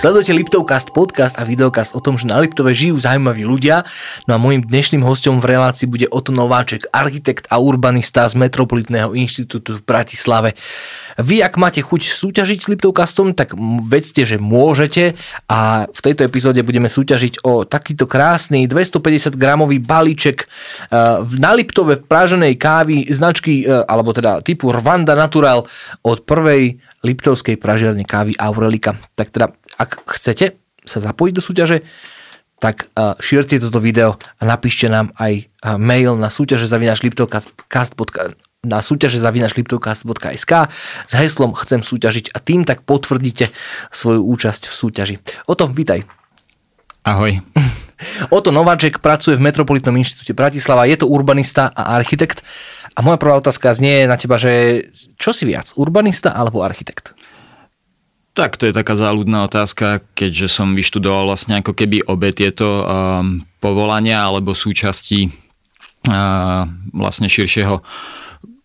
Sledujete Liptovcast podcast a videokast o tom, že na Liptove žijú zaujímaví ľudia. No a môjim dnešným hostom v relácii bude Oto Nováček, architekt a urbanista z Metropolitného inštitútu v Bratislave. Vy, ak máte chuť súťažiť s Liptovcastom, tak vedzte, že môžete a v tejto epizóde budeme súťažiť o takýto krásny 250 gramový balíček eh, na Liptove v práženej kávy značky, eh, alebo teda typu Rwanda Natural od prvej Liptovskej pražiarne kávy Aurelika. Tak teda, ak chcete sa zapojiť do súťaže, tak uh, šírte toto video a napíšte nám aj uh, mail na súťaže zavinač na súťaže zavinačliptovcast.sk s heslom chcem súťažiť a tým tak potvrdíte svoju účasť v súťaži. O tom vítaj. Ahoj. Oto Nováček pracuje v Metropolitnom inštitúte Bratislava, je to urbanista a architekt. A moja prvá otázka znie na teba, že čo si viac, urbanista alebo architekt? Tak to je taká záľudná otázka, keďže som vyštudoval vlastne ako keby obe tieto um, povolania alebo súčasti uh, vlastne širšieho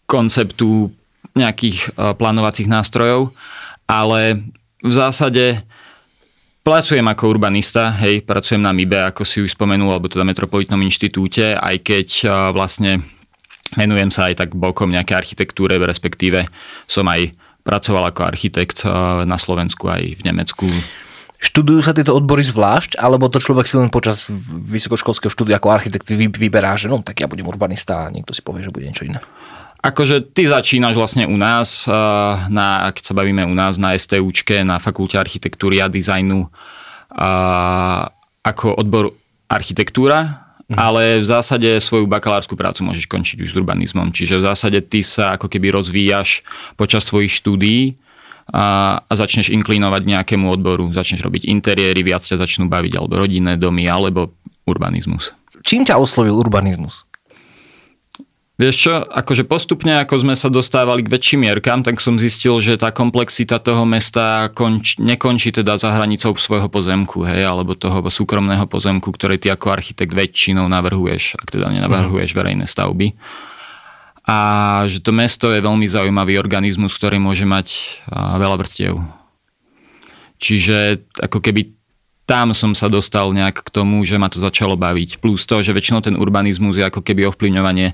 konceptu nejakých uh, plánovacích nástrojov, ale v zásade Pracujem ako urbanista, hej, pracujem na MIBE, ako si už spomenul, alebo teda Metropolitnom inštitúte, aj keď uh, vlastne Venujem sa aj tak bokom nejaké architektúre, respektíve som aj pracoval ako architekt eh, na Slovensku aj v Nemecku. Študujú sa tieto odbory zvlášť, alebo to človek si len počas vysokoškolského štúdia ako architekt vyberá, že no tak ja budem urbanista a niekto si povie, že bude niečo iné? Akože ty začínaš vlastne u nás, eh, na, keď sa bavíme u nás na STUčke, na Fakulte architektúry a dizajnu, eh, ako odbor architektúra, Mhm. Ale v zásade svoju bakalárskú prácu môžeš končiť už s urbanizmom. Čiže v zásade ty sa ako keby rozvíjaš počas svojich štúdií a, a začneš inklinovať nejakému odboru. Začneš robiť interiéry, viac ťa začnú baviť alebo rodinné domy, alebo urbanizmus. Čím ťa oslovil urbanizmus? Vieš čo, akože postupne, ako sme sa dostávali k väčším mierkam, tak som zistil, že tá komplexita toho mesta konč, nekončí teda za hranicou svojho pozemku, hej, alebo toho súkromného pozemku, ktorý ty ako architekt väčšinou navrhuješ, ak teda nenavrhuješ mhm. verejné stavby. A že to mesto je veľmi zaujímavý organizmus, ktorý môže mať veľa vrstiev. Čiže ako keby tam som sa dostal nejak k tomu, že ma to začalo baviť. Plus to, že väčšinou ten urbanizmus je ako keby ovplyvňovanie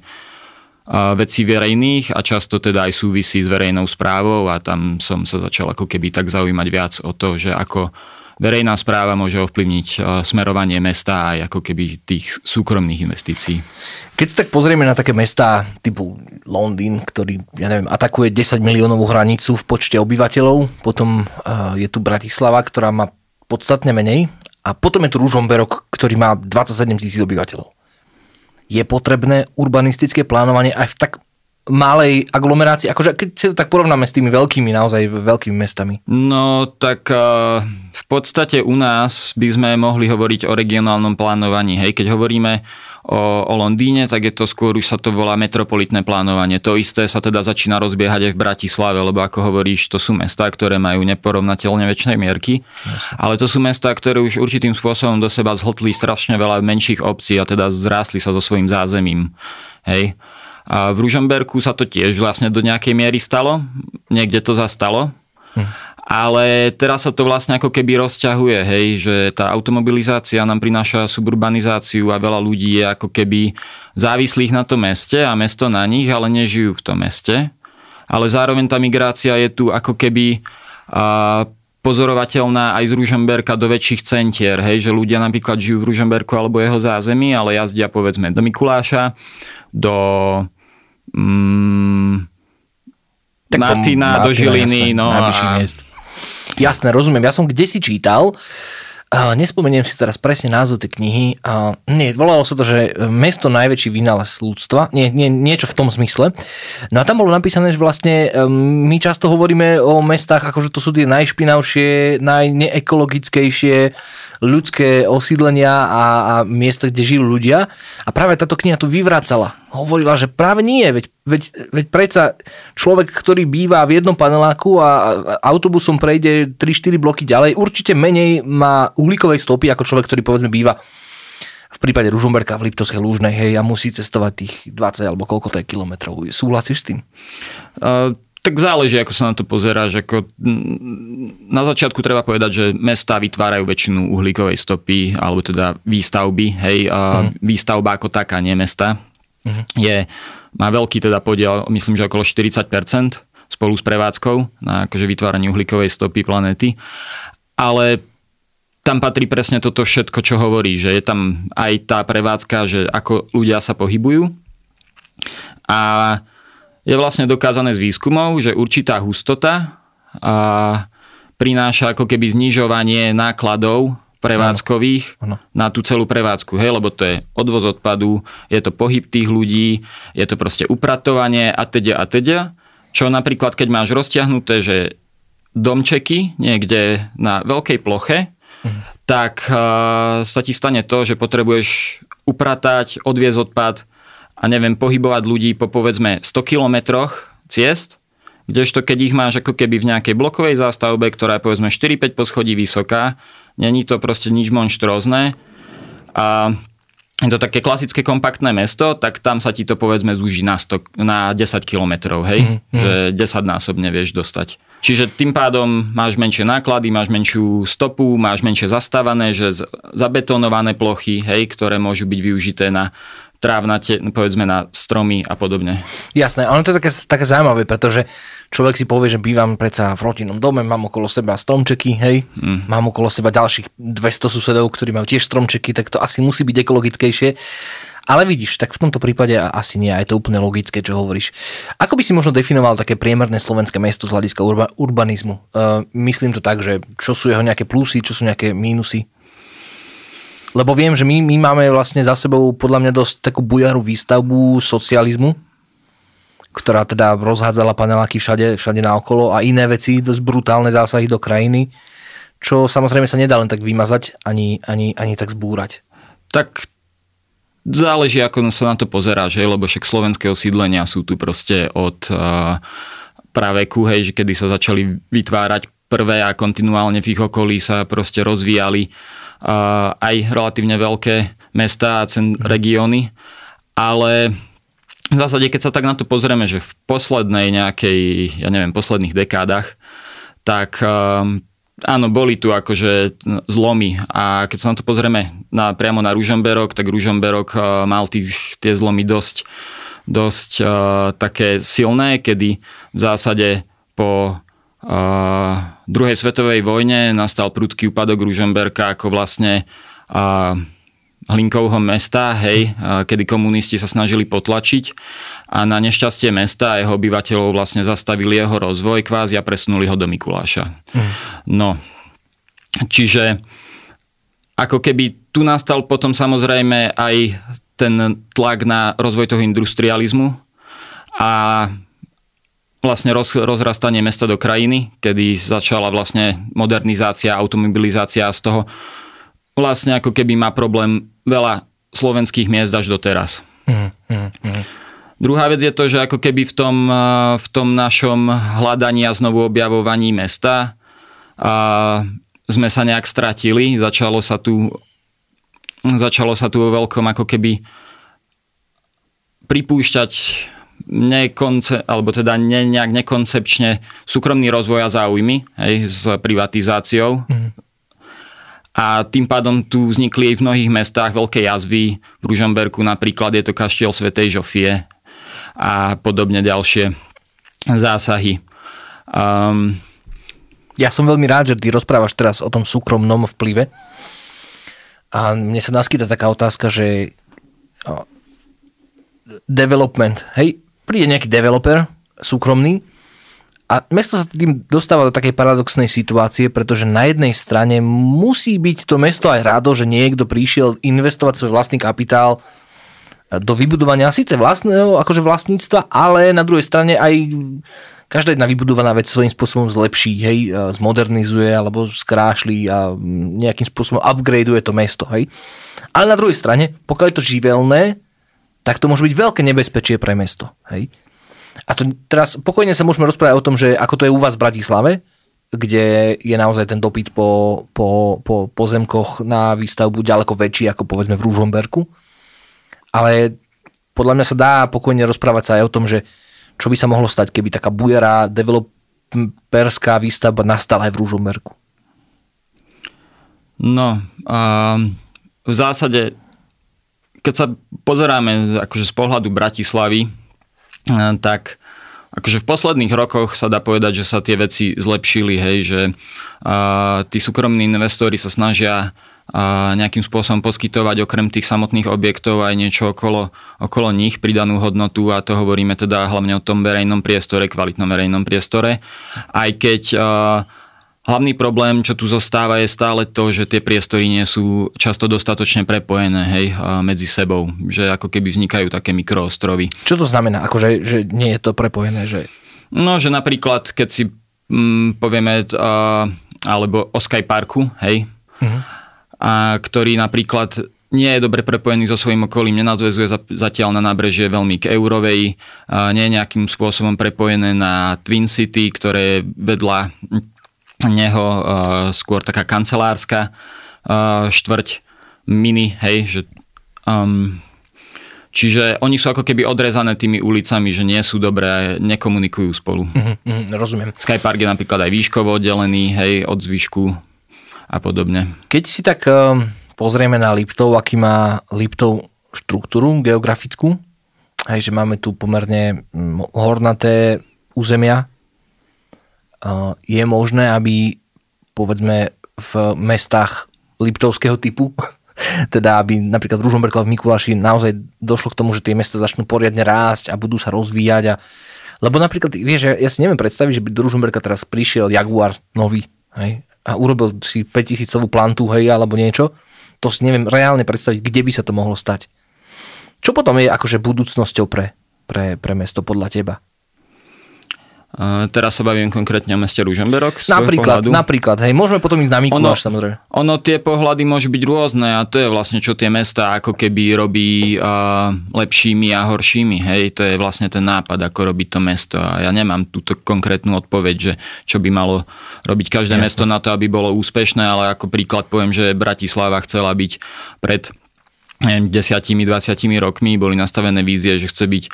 vecí verejných a často teda aj súvisí s verejnou správou a tam som sa začal ako keby tak zaujímať viac o to, že ako verejná správa môže ovplyvniť smerovanie mesta aj ako keby tých súkromných investícií. Keď sa tak pozrieme na také mesta typu Londýn, ktorý, ja neviem, atakuje 10 miliónovú hranicu v počte obyvateľov, potom je tu Bratislava, ktorá má podstatne menej a potom je tu Ružomberok, ktorý má 27 tisíc obyvateľov je potrebné urbanistické plánovanie aj v tak malej aglomerácii, akože keď si to tak porovnáme s tými veľkými, naozaj veľkými mestami? No tak uh, v podstate u nás by sme mohli hovoriť o regionálnom plánovaní. Hej, keď hovoríme o, o Londýne, tak je to skôr už sa to volá metropolitné plánovanie. To isté sa teda začína rozbiehať aj v Bratislave, lebo ako hovoríš, to sú mestá, ktoré majú neporovnateľne väčšej mierky, Jasne. ale to sú mestá, ktoré už určitým spôsobom do seba zhltli strašne veľa menších obcí a teda zrástli sa so svojím zázemím. Hej. A v Ružomberku sa to tiež vlastne do nejakej miery stalo, niekde to zastalo. Ale teraz sa to vlastne ako keby rozťahuje, hej, že tá automobilizácia nám prináša suburbanizáciu a veľa ľudí je ako keby závislých na tom meste a mesto na nich, ale nežijú v tom meste. Ale zároveň tá migrácia je tu ako keby a, pozorovateľná aj z Ružomberka do väčších centier, hej, že ľudia napríklad žijú v Ružomberku alebo jeho zázemí, ale jazdia povedzme do Mikuláša, do mm, Martina, do Žiliny, jasné, no a, miest. Jasné, rozumiem. Ja som kde si čítal, Uh, nespomeniem si teraz presne názov tej knihy. Uh, nie, volalo sa to, že mesto najväčší vynález ľudstva. Nie, nie, niečo v tom zmysle. No a tam bolo napísané, že vlastne um, my často hovoríme o mestách, ako že to sú tie najšpinavšie, najneekologickejšie ľudské osídlenia a, a miesta, kde žijú ľudia. A práve táto kniha to vyvracala hovorila, že práve nie, veď, veď, veď predsa človek, ktorý býva v jednom paneláku a autobusom prejde 3-4 bloky ďalej, určite menej má uhlíkovej stopy ako človek, ktorý povedzme býva v prípade Ružomberka v Liptovskej Lúžnej, hej, a musí cestovať tých 20 alebo koľko to je kilometrov. Súhlasíš s tým? Uh, tak záleží, ako sa na to pozeráš. Ako, na začiatku treba povedať, že mesta vytvárajú väčšinu uhlíkovej stopy, alebo teda výstavby. Hej, uh-huh. výstavba ako taká, nie mesta, uh-huh. je, má veľký teda podiel, myslím, že okolo 40% spolu s prevádzkou na akože vytváranie uhlíkovej stopy planety. Ale tam patrí presne toto všetko, čo hovorí, že je tam aj tá prevádzka, že ako ľudia sa pohybujú. A je vlastne dokázané z výskumov, že určitá hustota a prináša ako keby znižovanie nákladov prevádzkových ano. Ano. na tú celú prevádzku, hej, lebo to je odvoz odpadu, je to pohyb tých ľudí, je to proste upratovanie a teda a teda, čo napríklad keď máš roztiahnuté, že domčeky niekde na veľkej ploche, mhm. tak uh, sa ti stane to, že potrebuješ upratať, odviezť odpad, a neviem, pohybovať ľudí po povedzme 100 kilometroch ciest, kdežto keď ich máš ako keby v nejakej blokovej zástavbe, ktorá je povedzme 4-5 poschodí vysoká, není to proste nič monštrózne a je to také klasické kompaktné mesto, tak tam sa ti to povedzme zúži na, 100, na 10 kilometrov, hej, mm, mm. že 10 násobne vieš dostať. Čiže tým pádom máš menšie náklady, máš menšiu stopu, máš menšie zastávané, že zabetonované plochy, hej, ktoré môžu byť využité na trávnate, povedzme na stromy a podobne. Jasné, ale to je také, také zaujímavé, pretože človek si povie, že bývam predsa v rodinnom dome, mám okolo seba stromčeky, hej, mm. mám okolo seba ďalších 200 susedov, ktorí majú tiež stromčeky, tak to asi musí byť ekologickejšie. Ale vidíš, tak v tomto prípade asi nie, je to úplne logické, čo hovoríš. Ako by si možno definoval také priemerné slovenské mesto z hľadiska urba, urbanizmu? Uh, myslím to tak, že čo sú jeho nejaké plusy, čo sú nejaké mínusy? Lebo viem, že my, my máme vlastne za sebou podľa mňa dosť takú bujarú výstavbu socializmu, ktorá teda rozhádzala paneláky všade, všade naokolo a iné veci, dosť brutálne zásahy do krajiny, čo samozrejme sa nedá len tak vymazať, ani, ani, ani tak zbúrať. Tak záleží, ako sa na to pozerá, že? lebo však slovenské osídlenia sú tu proste od uh, praveku, hej, že kedy sa začali vytvárať prvé a kontinuálne v ich okolí sa proste rozvíjali aj relatívne veľké mesta a cen mhm. regióny, ale v zásade, keď sa tak na to pozrieme, že v poslednej nejakej, ja neviem, posledných dekádach, tak um, áno, boli tu akože zlomy a keď sa na to pozrieme na, priamo na Ružomberok, tak Ružomberok uh, mal tých, tie zlomy dosť, dosť uh, také silné, kedy v zásade po druhej svetovej vojne nastal prudký úpadok Ružomberka ako vlastne uh, Hlinkovho mesta, hej, uh, kedy komunisti sa snažili potlačiť a na nešťastie mesta a jeho obyvateľov vlastne zastavili jeho rozvoj kvázi a presunuli ho do Mikuláša. Mm. No, čiže ako keby tu nastal potom samozrejme aj ten tlak na rozvoj toho industrializmu a vlastne roz, rozrastanie mesta do krajiny, kedy začala vlastne modernizácia, automobilizácia z toho vlastne ako keby má problém veľa slovenských miest až doteraz. Mm, mm, mm. Druhá vec je to, že ako keby v tom, v tom našom hľadaní a znovu objavovaní mesta a sme sa nejak stratili, začalo sa tu začalo sa tu vo veľkom ako keby pripúšťať nekonce, alebo teda ne, nejak nekoncepčne súkromný rozvoj a záujmy hej, s privatizáciou. Mm. A tým pádom tu vznikli v mnohých mestách veľké jazvy. V Ružomberku napríklad je to kaštiel Svetej Žofie a podobne ďalšie zásahy. Um, ja som veľmi rád, že ty rozprávaš teraz o tom súkromnom vplyve. A mne sa naskyta taká otázka, že development, hej, príde nejaký developer súkromný a mesto sa tým dostáva do takej paradoxnej situácie, pretože na jednej strane musí byť to mesto aj rádo, že niekto prišiel investovať svoj vlastný kapitál do vybudovania síce vlastného akože vlastníctva, ale na druhej strane aj každá jedna vybudovaná vec svojím spôsobom zlepší, hej, zmodernizuje alebo skrášli a nejakým spôsobom upgradeuje to mesto, hej. Ale na druhej strane, pokiaľ je to živelné, tak to môže byť veľké nebezpečie pre mesto. Hej? A to teraz pokojne sa môžeme rozprávať o tom, že ako to je u vás v Bratislave, kde je naozaj ten dopyt po, po, po pozemkoch na výstavbu ďaleko väčší ako povedzme v Rúžomberku. Ale podľa mňa sa dá pokojne rozprávať sa aj o tom, že čo by sa mohlo stať, keby taká bujerá developerská výstavba nastala aj v Ružomberku? No, uh, v zásade, keď sa pozeráme akože z pohľadu Bratislavy, uh, tak akože v posledných rokoch sa dá povedať, že sa tie veci zlepšili, hej, že uh, tí súkromní investori sa snažia a nejakým spôsobom poskytovať okrem tých samotných objektov aj niečo okolo, okolo nich, pridanú hodnotu a to hovoríme teda hlavne o tom verejnom priestore, kvalitnom verejnom priestore. Aj keď uh, hlavný problém, čo tu zostáva, je stále to, že tie priestory nie sú často dostatočne prepojené hej, medzi sebou, že ako keby vznikajú také mikroostrovy. Čo to znamená, akože, že nie je to prepojené? Že... No, že napríklad, keď si mm, povieme, uh, alebo o Skyparku, hej, uh-huh a ktorý napríklad nie je dobre prepojený so svojím okolím, nenadvezuje zatiaľ na nábrežie veľmi k Eurovej, nie je nejakým spôsobom prepojené na Twin City, ktoré je vedľa neho skôr taká kancelárska štvrť mini, hej, že um, Čiže oni sú ako keby odrezané tými ulicami, že nie sú dobré nekomunikujú spolu. Mm-hmm, rozumiem. Skypark je napríklad aj výškovo oddelený, hej, od zvyšku a podobne. Keď si tak eh, pozrieme na Liptov, aký má Liptov štruktúru geografickú, aj že máme tu pomerne mm, hornaté územia, je možné, aby povedzme v mestách Liptovského typu, teda aby napríklad v Ružomberku v Mikuláši naozaj došlo k tomu, že tie mesta začnú poriadne rásť a budú sa rozvíjať a lebo napríklad, vieš, ja, ja si neviem predstaviť, že by do Ružomberka teraz prišiel Jaguar nový, hej, a urobil si 5000 plantu, hej, alebo niečo, to si neviem reálne predstaviť, kde by sa to mohlo stať. Čo potom je akože budúcnosťou pre, pre, pre mesto podľa teba? Teraz sa bavím konkrétne o meste Ružomberok. Napríklad, napríklad, hej, môžeme potom ísť na Mikuláš, ono, samozrejme. Ono, tie pohľady môžu byť rôzne a to je vlastne, čo tie mesta ako keby robí uh, lepšími a horšími, hej, to je vlastne ten nápad, ako robiť to mesto a ja nemám túto konkrétnu odpoveď, že čo by malo robiť každé Jasne. mesto na to, aby bolo úspešné, ale ako príklad poviem, že Bratislava chcela byť pred neviem, 10-20 rokmi boli nastavené vízie, že chce byť a,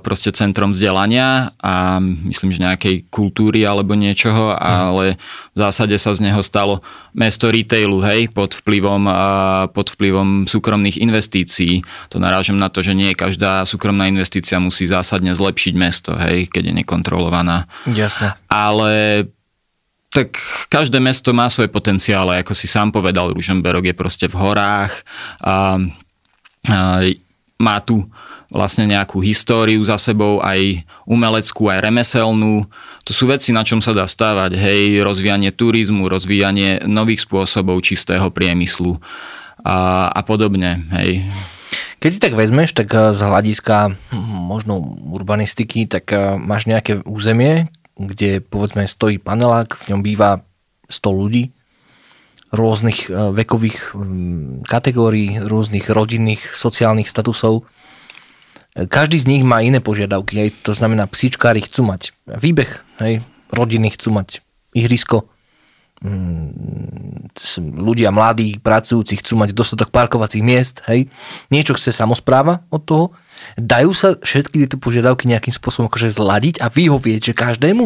proste centrom vzdelania a myslím, že nejakej kultúry alebo niečoho, mm. ale v zásade sa z neho stalo mesto retailu, hej, pod vplyvom, a, pod vplyvom súkromných investícií. To narážam na to, že nie každá súkromná investícia musí zásadne zlepšiť mesto, hej, keď je nekontrolovaná. Jasné. Ale tak každé mesto má svoje potenciále, ako si sám povedal, Ružomberok je proste v horách a, a má tu vlastne nejakú históriu za sebou, aj umeleckú, aj remeselnú. To sú veci, na čom sa dá stávať. Hej, rozvíjanie turizmu, rozvíjanie nových spôsobov čistého priemyslu a, a podobne. Hej. Keď si tak vezmeš, tak z hľadiska hm, možno urbanistiky, tak máš nejaké územie, kde povedzme stojí panelák, v ňom býva 100 ľudí, rôznych e, vekových kategórií, rôznych rodinných, sociálnych statusov. Každý z nich má iné požiadavky, hej. to znamená, psíčkári chcú mať výbeh, hej. rodiny chcú mať ihrisko, ľudia mladí, pracujúci chcú mať dostatok parkovacích miest, hej. Niečo chce samozpráva od toho dajú sa všetky tieto požiadavky nejakým spôsobom akože zladiť a vyhovieť, že každému?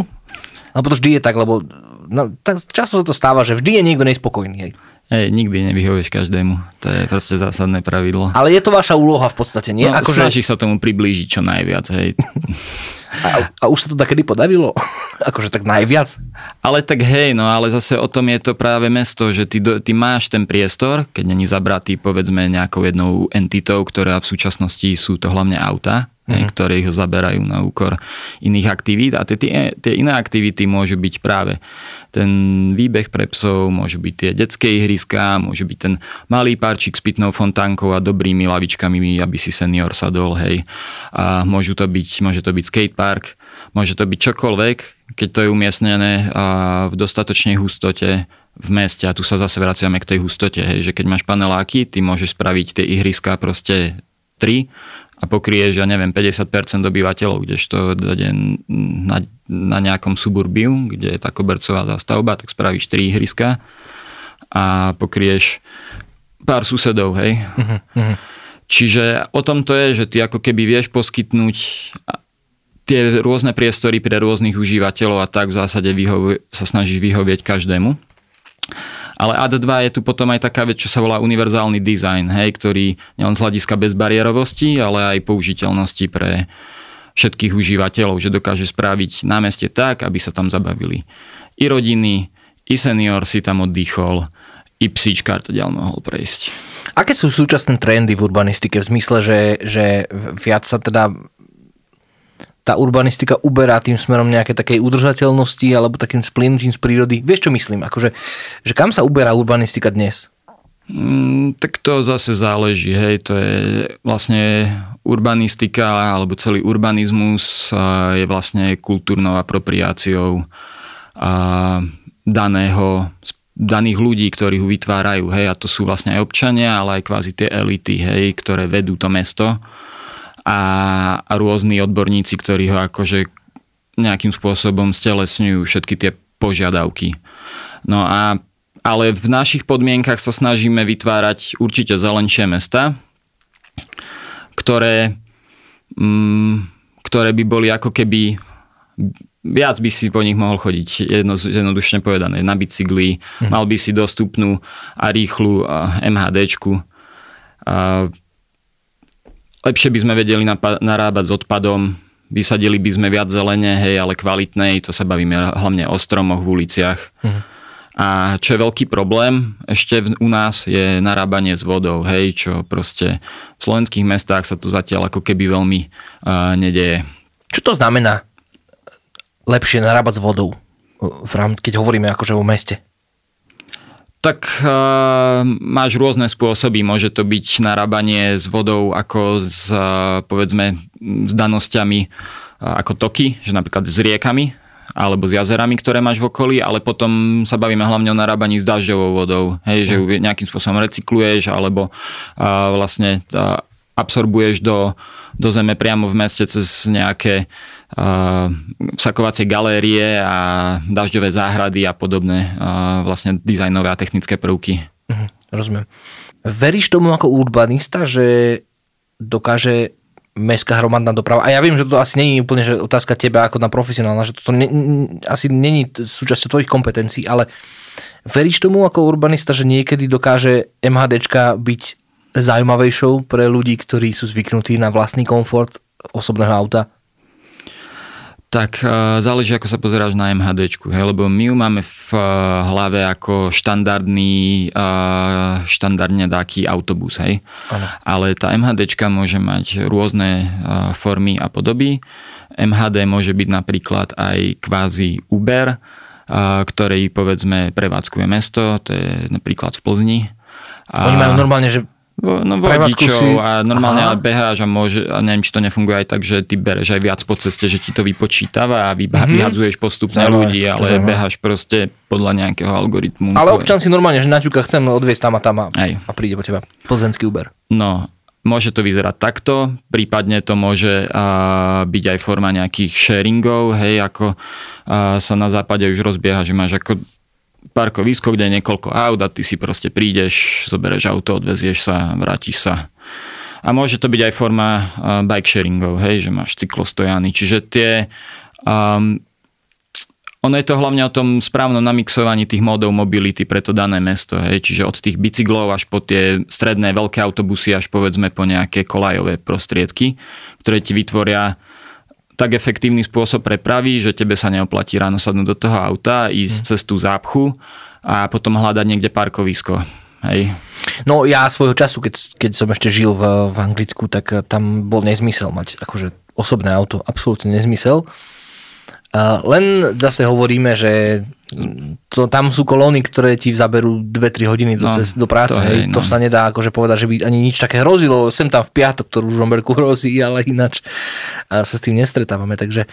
Lebo to vždy je tak, lebo no, tak často sa to stáva, že vždy je niekto nespokojný. Hej. Hej, nikdy nevyhovieš každému. To je proste zásadné pravidlo. Ale je to vaša úloha v podstate, nie? No, Ako snažíš že... sa tomu priblížiť čo najviac, hej. A, a už sa to takedy podarilo? akože tak najviac? Ale tak hej, no ale zase o tom je to práve mesto, že ty, ty máš ten priestor, keď není zabratý povedzme nejakou jednou entitou, ktorá v súčasnosti sú to hlavne auta, mm-hmm. ktoré ich zaberajú na úkor iných aktivít a tie, tie, tie iné aktivity môžu byť práve ten výbeh pre psov, môžu byť tie detské ihriská, môže byť ten malý parčík s pitnou fontánkou a dobrými lavičkami, aby si senior sadol, hej. A môžu to byť, môže to byť skatepark, môže to byť čokoľvek, keď to je umiestnené v dostatočnej hustote v meste a tu sa zase vraciame k tej hustote, hej, že keď máš paneláky, ty môžeš spraviť tie ihriská proste 3 a pokrieš, ja neviem, 50% obyvateľov, kdežto na, na nejakom suburbiu, kde je tá kobercová zástavba, tak spravíš 4 ihriska a pokrieš pár susedov, hej. Uh-huh, uh-huh. Čiže o tom to je, že ty ako keby vieš poskytnúť tie rôzne priestory pre rôznych užívateľov a tak v zásade vyhovu- sa snažíš vyhovieť každému. Ale AD2 je tu potom aj taká vec, čo sa volá univerzálny design, hej, ktorý nielen z hľadiska bezbariérovosti, ale aj použiteľnosti pre všetkých užívateľov, že dokáže spraviť námestie tak, aby sa tam zabavili i rodiny, i senior si tam oddychol, i psíčkár to ďalej mohol prejsť. Aké sú súčasné trendy v urbanistike v zmysle, že, že viac sa teda tá urbanistika uberá tým smerom nejaké takej udržateľnosti alebo takým splynutím z prírody. Vieš, čo myslím? Akože, že kam sa uberá urbanistika dnes? Mm, tak to zase záleží, hej, to je vlastne urbanistika alebo celý urbanizmus je vlastne kultúrnou apropriáciou daného, daných ľudí, ktorí ho vytvárajú, hej, a to sú vlastne aj občania, ale aj kvázi tie elity, hej, ktoré vedú to mesto a, a rôzni odborníci, ktorí ho akože nejakým spôsobom stelesňujú všetky tie požiadavky. No a ale v našich podmienkach sa snažíme vytvárať určite zelenšie mesta, ktoré, mm, ktoré by boli ako keby viac by si po nich mohol chodiť, jedno, jednodušne povedané, na bicykli, hm. mal by si dostupnú a rýchlu MHDčku. A lepšie by sme vedeli narábať s odpadom, vysadili by sme viac zelene, hej, ale kvalitnej, to sa bavíme hlavne o stromoch v uliciach. Uh-huh. A čo je veľký problém ešte u nás je narábanie s vodou, hej, čo proste v slovenských mestách sa to zatiaľ ako keby veľmi uh, nedeje. Čo to znamená lepšie narábať s vodou, keď hovoríme akože o meste? Tak uh, máš rôzne spôsoby. Môže to byť narábanie s vodou ako s, uh, povedzme, s danosťami uh, ako toky, že napríklad s riekami alebo s jazerami, ktoré máš v okolí, ale potom sa bavíme hlavne o narábaní s dažďovou vodou. Hej, že ju mhm. nejakým spôsobom recykluješ alebo uh, vlastne uh, absorbuješ do, do zeme priamo v meste cez nejaké uh, sakovacie galérie a dažďové záhrady a podobné uh, vlastne dizajnové a technické prvky. Uh-huh, rozumiem. Veríš tomu ako urbanista, že dokáže mestská hromadná doprava. A ja viem, že to asi není úplne že otázka teba ako na profesionálna, že to asi není súčasťou tvojich kompetencií, ale veríš tomu ako urbanista, že niekedy dokáže MHDčka byť zaujímavejšou pre ľudí, ktorí sú zvyknutí na vlastný komfort osobného auta? Tak uh, záleží, ako sa pozeráš na MHD, lebo my ju máme v uh, hlave ako štandardný, uh, štandardne taký autobus, hej. Ano. Ale tá MHD môže mať rôzne uh, formy a podoby. MHD môže byť napríklad aj kvázi Uber, uh, ktorý povedzme prevádzkuje mesto, to je napríklad v Plzni. Oni majú normálne, že No vodičov si... a normálne ale beháš a môže, a neviem, či to nefunguje aj tak, že ty bereš aj viac po ceste, že ti to vypočítava a vyba, mm-hmm. vyhadzuješ postupne Zaujímavé, ľudí, ale beháš proste podľa nejakého algoritmu. Ale občan si normálne, že naťuka chcem odviesť tam a tam a, a príde po teba. Plzenský Uber. No, môže to vyzerať takto, prípadne to môže uh, byť aj forma nejakých sharingov, hej, ako uh, sa na západe už rozbieha, že máš ako parkovisko, kde je niekoľko aut a ty si proste prídeš, zoberieš auto, odvezieš sa, vrátiš sa. A môže to byť aj forma bike sharingov, hej, že máš cyklostojany. Čiže tie... Um, ono je to hlavne o tom správnom namixovaní tých módov mobility pre to dané mesto. Hej. Čiže od tých bicyklov až po tie stredné veľké autobusy až povedzme po nejaké kolajové prostriedky, ktoré ti vytvoria tak efektívny spôsob prepravy, že tebe sa neoplatí ráno sadnúť do toho auta, ísť hmm. cez tú zápchu a potom hľadať niekde parkovisko. Hej. No ja svojho času, keď, keď som ešte žil v, v Anglicku, tak eh, tam bol nezmysel mať akože osobné auto, absolútne nezmysel. Uh, len zase hovoríme, že to, tam sú kolóny, ktoré ti zaberú 2-3 hodiny do, no, cez, do práce. To, hej, no. to sa nedá akože povedať, že by ani nič také hrozilo. Sem tam v piatok, ktorú Žomberku hrozí, ale ináč sa s tým nestretávame. Takže,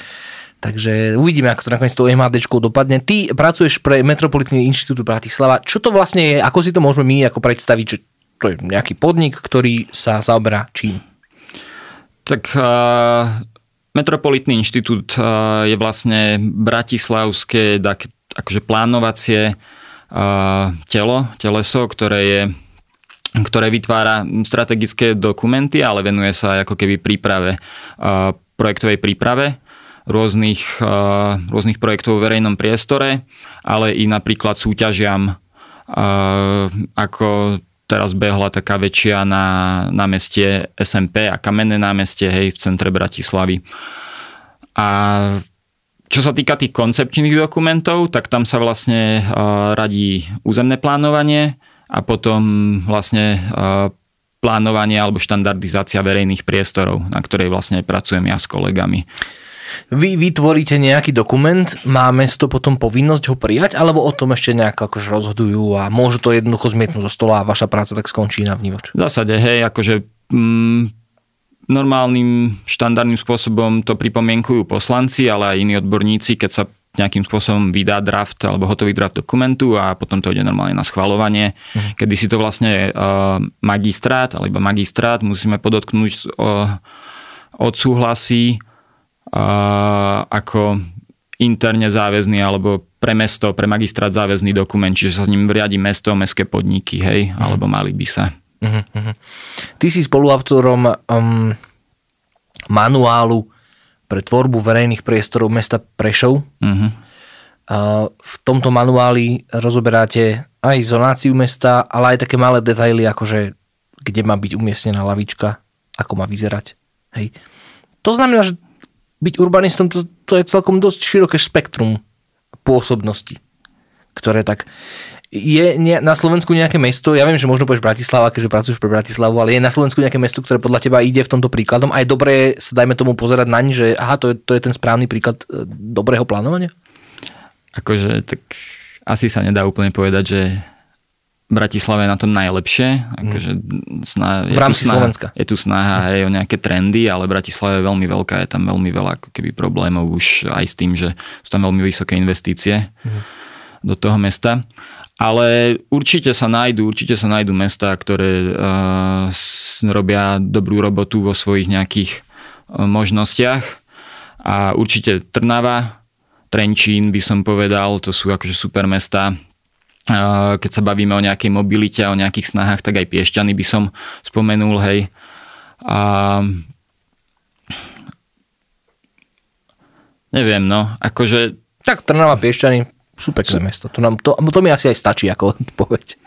takže uvidíme, ako to nakoniec s tou MHD dopadne. Ty pracuješ pre Metropolitný inštitút Bratislava. Čo to vlastne je? Ako si to môžeme my ako predstaviť? Že to je nejaký podnik, ktorý sa zaoberá čím? Tak uh, Metropolitný inštitút je vlastne bratislavské akože plánovacie uh, telo, teleso, ktoré je ktoré vytvára strategické dokumenty, ale venuje sa aj ako keby príprave, uh, projektovej príprave rôznych, uh, rôznych projektov v verejnom priestore, ale i napríklad súťažiam, ako teraz behla taká väčšia na námestie SMP a Kamenné námestie, hej, v centre Bratislavy. A čo sa týka tých koncepčných dokumentov, tak tam sa vlastne uh, radí územné plánovanie a potom vlastne uh, plánovanie alebo štandardizácia verejných priestorov, na ktorej vlastne pracujem ja s kolegami. Vy vytvoríte nejaký dokument, má mesto potom povinnosť ho prijať, alebo o tom ešte nejak akože rozhodujú a môžu to jednoducho zmietnúť zo stola a vaša práca tak skončí na vnívoč? V zásade, hej, akože mm, normálnym štandardným spôsobom to pripomienkujú poslanci, ale aj iní odborníci, keď sa nejakým spôsobom vydá draft alebo hotový draft dokumentu a potom to ide normálne na schvalovanie, mm. kedy si to vlastne uh, magistrát alebo magistrát musíme podotknúť uh, odsúhlasí ako interne záväzný alebo pre mesto, pre magistrát záväzný dokument, čiže sa s ním riadi mesto, mestské podniky, hej, uh-huh. alebo mali by sa. Uh-huh. Ty si spoluautorom um, manuálu pre tvorbu verejných priestorov mesta Prešov. Uh-huh. Uh, v tomto manuáli rozoberáte aj zonáciu mesta, ale aj také malé detaily, akože kde má byť umiestnená lavička, ako má vyzerať. Hej. To znamená, že byť urbanistom to, to je celkom dosť široké spektrum pôsobnosti, ktoré tak je na Slovensku nejaké mesto, ja viem, že možno povieš Bratislava, keďže pracuješ pre Bratislavu, ale je na Slovensku nejaké mesto, ktoré podľa teba ide v tomto príkladom a je dobré sa dajme tomu pozerať naň, že aha, to je, to je ten správny príklad e, dobrého plánovania? Akože tak asi sa nedá úplne povedať, že Bratislave je na tom najlepšie. Akože sná, v rámci snaha, Slovenska. Je tu snaha aj o nejaké trendy, ale Bratislava je veľmi veľká, je tam veľmi veľa ako keby problémov už aj s tým, že sú tam veľmi vysoké investície mm. Do toho mesta. Ale určite sa nájdú, určite sa nájdú mesta, ktoré uh, robia dobrú robotu vo svojich nejakých uh, možnostiach. A určite Trnava, Trenčín by som povedal, to sú akože super mesta keď sa bavíme o nejakej mobilite a o nejakých snahách, tak aj Piešťany by som spomenul, hej. A neviem, no, akože... Tak Trnava, Piešťany sú pekné sú... mesto. To, nám, to, to mi asi aj stačí ako odpoveď.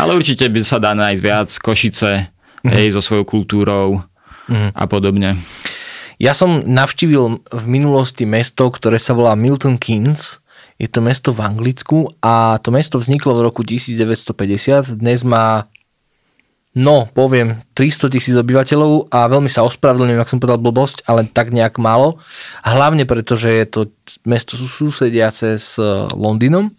Ale určite by sa dá nájsť viac Košice, mm-hmm. hej, so svojou kultúrou mm-hmm. a podobne. Ja som navštívil v minulosti mesto, ktoré sa volá Milton Keynes je to mesto v Anglicku a to mesto vzniklo v roku 1950. Dnes má No, poviem, 300 tisíc obyvateľov a veľmi sa ospravedlňujem, ak som povedal blbosť, ale tak nejak málo. Hlavne preto, že je to mesto susediace s Londýnom.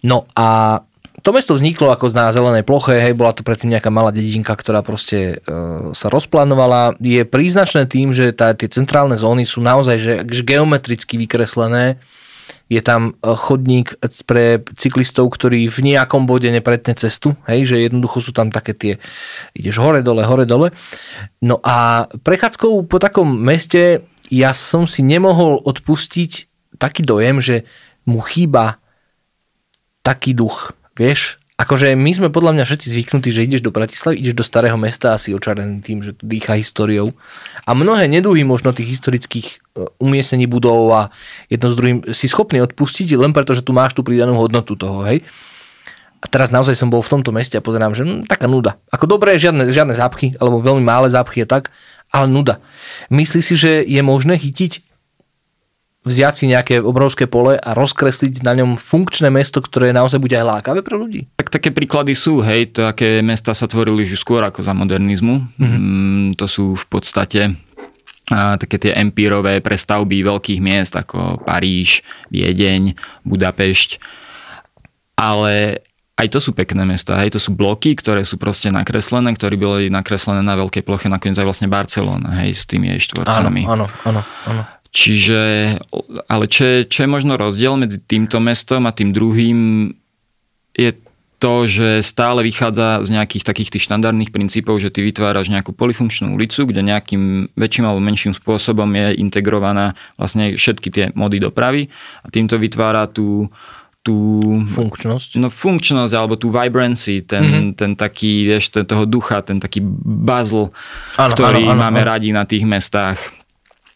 No a to mesto vzniklo ako na zelenej ploche, hej, bola to predtým nejaká malá dedinka, ktorá proste e, sa rozplánovala. Je príznačné tým, že tá, tie centrálne zóny sú naozaj že geometricky vykreslené je tam e, chodník pre cyklistov, ktorý v nejakom bode nepretne cestu, hej, že jednoducho sú tam také tie, ideš hore, dole, hore, dole. No a prechádzkou po takom meste ja som si nemohol odpustiť taký dojem, že mu chýba taký duch, vieš, Akože my sme podľa mňa všetci zvyknutí, že ideš do Bratislavy, ideš do starého mesta a si očarený tým, že tu dýcha históriou. A mnohé neduhy možno tých historických e, umiestnení budov a jedno s druhým si schopný odpustiť len preto, že tu máš tú pridanú hodnotu toho, hej. A teraz naozaj som bol v tomto meste a pozerám, že hm, taká nuda. Ako dobré, žiadne, žiadne zápchy, alebo veľmi malé zápchy je tak, ale nuda. Myslíš si, že je možné chytiť vziať si nejaké obrovské pole a rozkresliť na ňom funkčné mesto, ktoré naozaj bude aj lákavé pre ľudí? Tak také príklady sú, hej, také mesta sa tvorili už skôr ako za modernizmu. Mm-hmm. Mm, to sú v podstate a také tie empírové prestavby veľkých miest ako Paríž, Viedeň, Budapešť. Ale aj to sú pekné mesta, aj to sú bloky, ktoré sú proste nakreslené, ktoré boli nakreslené na veľkej ploche, nakoniec aj vlastne Barcelona, hej, s tými jej štvorcami. Áno, áno, áno. Čiže, ale čo je, čo je možno rozdiel medzi týmto mestom a tým druhým je to, že stále vychádza z nejakých takých tých štandardných princípov, že ty vytváraš nejakú polifunkčnú ulicu, kde nejakým väčším alebo menším spôsobom je integrovaná vlastne všetky tie mody dopravy a týmto vytvára tú, tú... Funkčnosť. No funkčnosť, alebo tú vibrancy, ten, mm-hmm. ten taký, vieš, ten, toho ducha, ten taký buzzle, ano, ktorý ano, ano, máme ano. radi na tých mestách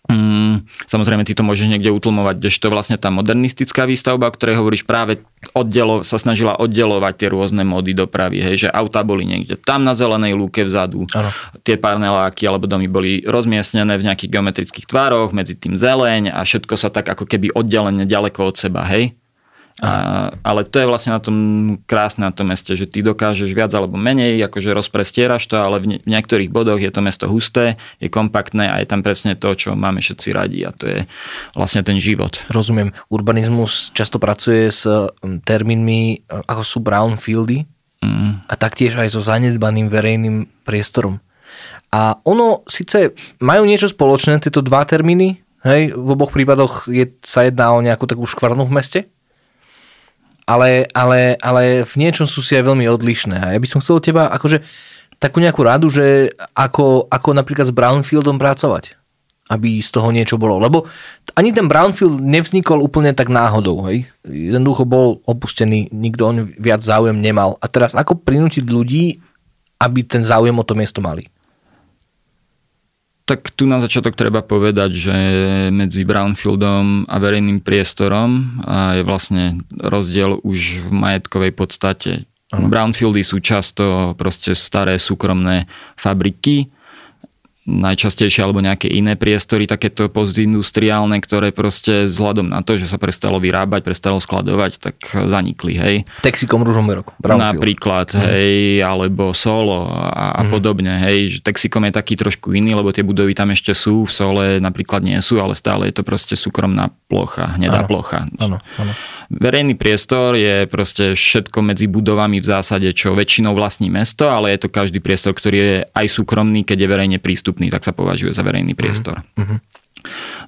Mm, samozrejme, ty to môžeš niekde utlmovať, kdežto vlastne tá modernistická výstavba, o ktorej hovoríš práve oddelo, sa snažila oddelovať tie rôzne módy dopravy, hej, že auta boli niekde tam na zelenej lúke vzadu, ano. tie paneláky alebo domy boli rozmiestnené v nejakých geometrických tvároch, medzi tým zeleň a všetko sa tak ako keby oddelené ďaleko od seba, hej. A, ale to je vlastne na tom krásne na tom meste, že ty dokážeš viac alebo menej, akože rozprestieraš to, ale v, ne, v niektorých bodoch je to mesto husté, je kompaktné a je tam presne to, čo máme všetci radi a to je vlastne ten život. Rozumiem. Urbanizmus často pracuje s termínmi, e, ako sú brownfieldy mm. a taktiež aj so zanedbaným verejným priestorom. A ono síce majú niečo spoločné, tieto dva termíny, hej, v oboch prípadoch je, sa jedná o nejakú takú škvarnu v meste, ale, ale, ale v niečom sú si aj veľmi odlišné. A ja by som chcel od teba akože takú nejakú radu, že ako, ako napríklad s Brownfieldom pracovať, aby z toho niečo bolo. Lebo ani ten Brownfield nevznikol úplne tak náhodou. Hej? Jednoducho bol opustený, nikto on viac záujem nemal. A teraz ako prinútiť ľudí, aby ten záujem o to miesto mali? Tak tu na začiatok treba povedať, že medzi brownfieldom a verejným priestorom je vlastne rozdiel už v majetkovej podstate. Ano. Brownfieldy sú často proste staré súkromné fabriky, najčastejšie alebo nejaké iné priestory, takéto postindustriálne, ktoré proste vzhľadom na to, že sa prestalo vyrábať, prestalo skladovať, tak zanikli, hej. Texikom Ružomberok. Napríklad, mm. hej, alebo Solo a, a mm. podobne, hej. Že Texikom je taký trošku iný, lebo tie budovy tam ešte sú, v Sole napríklad nie sú, ale stále je to proste súkromná plocha, hnedá ano. plocha. Ano, ano. Verejný priestor je proste všetko medzi budovami v zásade, čo väčšinou vlastní mesto, ale je to každý priestor, ktorý je aj súkromný, keď je verejne prístup dostupný, tak sa považuje za verejný mhm. priestor. Mm-hmm.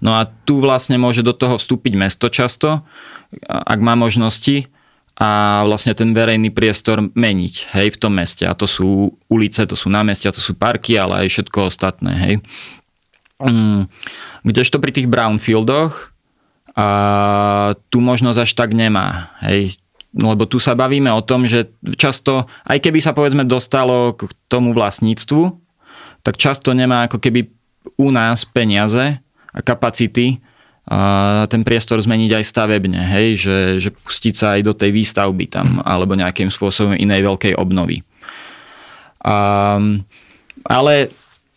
No a tu vlastne môže do toho vstúpiť mesto často, ak má možnosti a vlastne ten verejný priestor meniť hej, v tom meste. A to sú ulice, to sú námestia, to sú parky, ale aj všetko ostatné. Hej. Mm, kdežto pri tých brownfieldoch a tu možnosť až tak nemá. Hej. Lebo tu sa bavíme o tom, že často, aj keby sa povedzme dostalo k tomu vlastníctvu, tak často nemá ako keby u nás peniaze a kapacity a ten priestor zmeniť aj stavebne, hej, že, že pustiť sa aj do tej výstavby tam alebo nejakým spôsobom inej veľkej obnovy. A, ale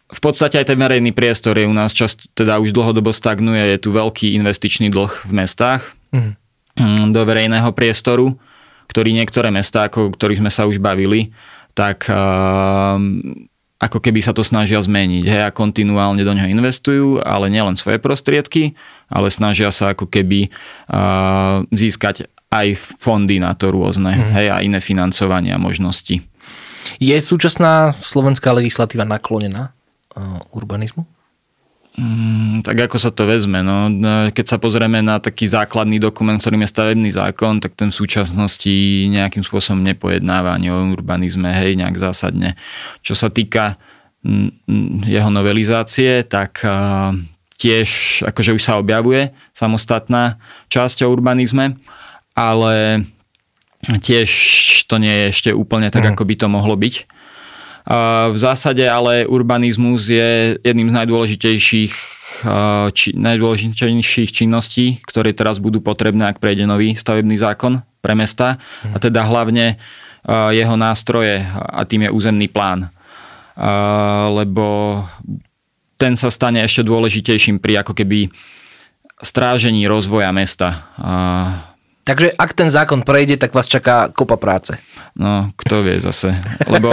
v podstate aj ten verejný priestor je u nás často, teda už dlhodobo stagnuje, je tu veľký investičný dlh v mestách mm. do verejného priestoru, ktorý niektoré mestá, ako ktorých sme sa už bavili, tak ako keby sa to snažia zmeniť. Hej, a kontinuálne do neho investujú, ale nielen svoje prostriedky, ale snažia sa ako keby uh, získať aj fondy na to rôzne, mm. hej, a iné financovania možnosti. Je súčasná slovenská legislatíva naklonená uh, urbanizmu? Mm, tak ako sa to vezme? No, keď sa pozrieme na taký základný dokument, ktorým je stavebný zákon, tak ten v súčasnosti nejakým spôsobom nepojednáva ani o urbanizme, hej, nejak zásadne. Čo sa týka mm, jeho novelizácie, tak tiež akože už sa objavuje samostatná časť o urbanizme, ale tiež to nie je ešte úplne tak, mm. ako by to mohlo byť. V zásade ale urbanizmus je jedným z najdôležitejších či, najdôležitejších činností, ktoré teraz budú potrebné, ak prejde nový stavebný zákon pre mesta. A mhm. teda hlavne jeho nástroje a tým je územný plán. Lebo ten sa stane ešte dôležitejším pri ako keby strážení rozvoja mesta. Takže ak ten zákon prejde, tak vás čaká kopa práce. No, kto vie zase. Lebo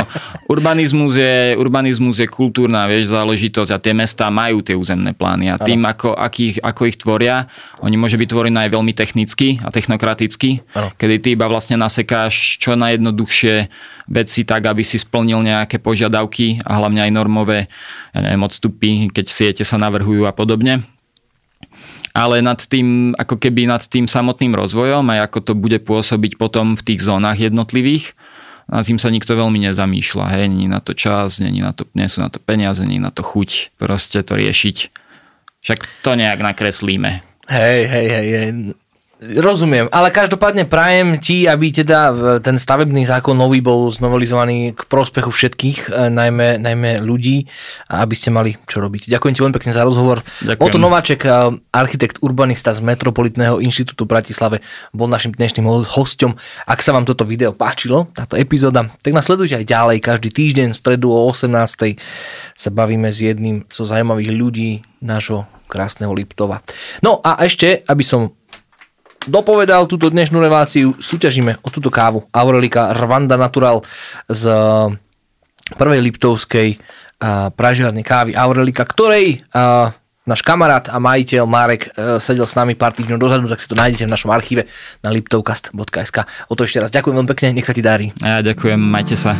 urbanizmus je, urbanizmus je kultúrna vieš, záležitosť a tie mestá majú tie územné plány a tým, ako, akých, ako ich tvoria, oni môže byť tvorené aj veľmi technicky a technokraticky, ano. kedy ty iba vlastne nasekáš čo najjednoduchšie veci tak, aby si splnil nejaké požiadavky a hlavne aj normové ja neviem, odstupy, keď siete sa navrhujú a podobne ale nad tým, ako keby nad tým samotným rozvojom aj ako to bude pôsobiť potom v tých zónach jednotlivých, nad tým sa nikto veľmi nezamýšľa. Hej, není na to čas, není na to, nie sú na to peniaze, není na to chuť proste to riešiť. Však to nejak nakreslíme. Hej, hej, hej, hej. Rozumiem, ale každopádne prajem ti, aby teda ten stavebný zákon nový bol znovelizovaný k prospechu všetkých, e, najmä, najmä ľudí, aby ste mali čo robiť. Ďakujem ti veľmi pekne za rozhovor. Ďakujem. Oto Nováček, e, architekt urbanista z Metropolitného inštitútu v Bratislave, bol našim dnešným hosťom. Ak sa vám toto video páčilo, táto epizóda, tak nás sledujte aj ďalej. Každý týždeň v stredu o 18. sa bavíme s jedným zo zaujímavých ľudí nášho krásneho Liptova. No a ešte, aby som dopovedal túto dnešnú reláciu, súťažíme o túto kávu Aurelika Rwanda Natural z prvej Liptovskej pražiarnej kávy Aurelika, ktorej náš kamarát a majiteľ Marek sedel s nami pár týždňov dozadu, tak si to nájdete v našom archíve na liptovcast.sk. O to ešte raz ďakujem veľmi pekne, nech sa ti darí. A ja ďakujem, majte sa.